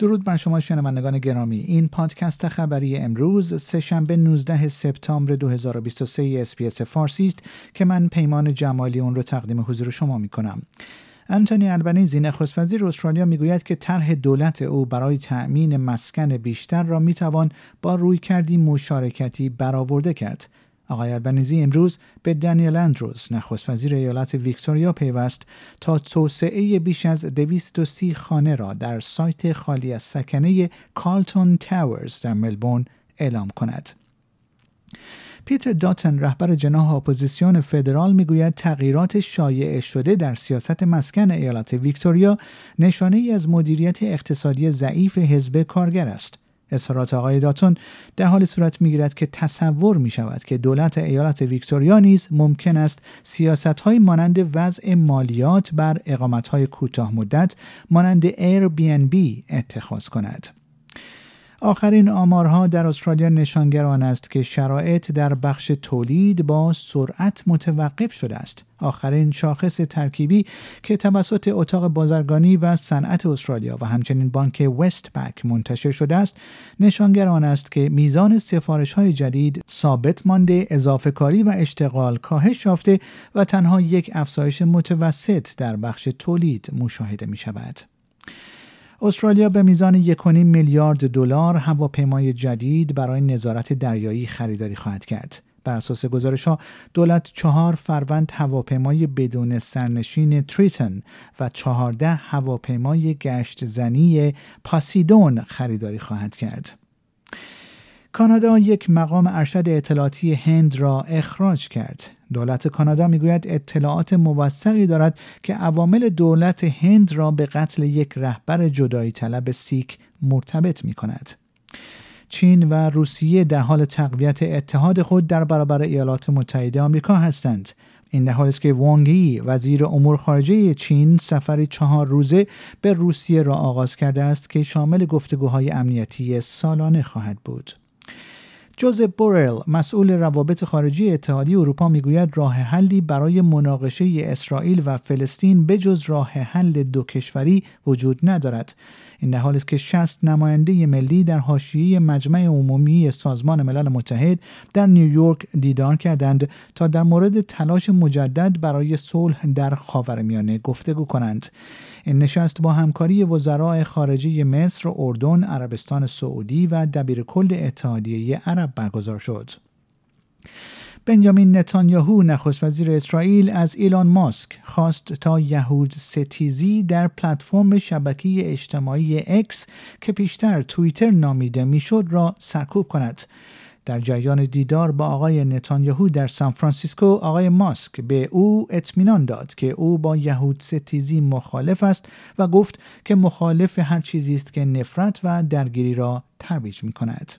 درود بر شما شنوندگان گرامی. این پادکست خبری امروز سهشنبه 19 سپتامبر 2023 اس‌بی‌اس فارسی است که من پیمان جمالی اون رو تقدیم حضور شما می کنم انتونی البنیزی نخست وزیر استرالیا می‌گوید که طرح دولت او برای تأمین مسکن بیشتر را می‌توان با رویکردی مشارکتی برآورده کرد. آقای البنیزی امروز به دانیل اندروز نخست وزیر ایالت ویکتوریا پیوست تا توسعه بیش از 230 خانه را در سایت خالی از سکنه کالتون تاورز در ملبورن اعلام کند. پیتر داتن رهبر جناح اپوزیسیون فدرال می‌گوید تغییرات شایع شده در سیاست مسکن ایالت ویکتوریا نشانه ای از مدیریت اقتصادی ضعیف حزب کارگر است. اظهارات آقای داتون در حال صورت می‌گیرد که تصور می شود که دولت ایالت ویکتوریا نیز ممکن است سیاست های مانند وضع مالیات بر اقامت های کوتاه مدت مانند بی اتخاذ کند. آخرین آمارها در استرالیا نشانگر آن است که شرایط در بخش تولید با سرعت متوقف شده است. آخرین شاخص ترکیبی که توسط اتاق بازرگانی و صنعت استرالیا و همچنین بانک وست بک منتشر شده است نشانگر آن است که میزان سفارش های جدید ثابت مانده اضافه کاری و اشتغال کاهش یافته و تنها یک افزایش متوسط در بخش تولید مشاهده می شود. استرالیا به میزان 1.5 میلیارد دلار هواپیمای جدید برای نظارت دریایی خریداری خواهد کرد. بر اساس گزارش ها دولت چهار فروند هواپیمای بدون سرنشین تریتن و چهارده هواپیمای گشت زنی پاسیدون خریداری خواهد کرد. کانادا یک مقام ارشد اطلاعاتی هند را اخراج کرد. دولت کانادا می‌گوید اطلاعات موثقی دارد که عوامل دولت هند را به قتل یک رهبر جدایی طلب سیک مرتبط می کند. چین و روسیه در حال تقویت اتحاد خود در برابر ایالات متحده آمریکا هستند. این در حالی است که وانگی وزیر امور خارجه چین سفری چهار روزه به روسیه را آغاز کرده است که شامل گفتگوهای امنیتی سالانه خواهد بود. جوزف بورل مسئول روابط خارجی اتحادیه اروپا می‌گوید راه حلی برای مناقشه اسرائیل و فلسطین بجز راه حل دو کشوری وجود ندارد. این در حالی است که 60 نماینده ملی در حاشیه مجمع عمومی سازمان ملل متحد در نیویورک دیدار کردند تا در مورد تلاش مجدد برای صلح در خاورمیانه گفتگو کنند. این نشست با همکاری وزرای خارجه مصر، اردن، عربستان سعودی و دبیرکل اتحادیه عرب برگزار شد. بنجامین نتانیاهو نخست وزیر اسرائیل از ایلان ماسک خواست تا یهود ستیزی در پلتفرم شبکه اجتماعی اکس که پیشتر توییتر نامیده می‌شد را سرکوب کند در جریان دیدار با آقای نتانیاهو در سان فرانسیسکو آقای ماسک به او اطمینان داد که او با یهود ستیزی مخالف است و گفت که مخالف هر چیزی است که نفرت و درگیری را ترویج می کند.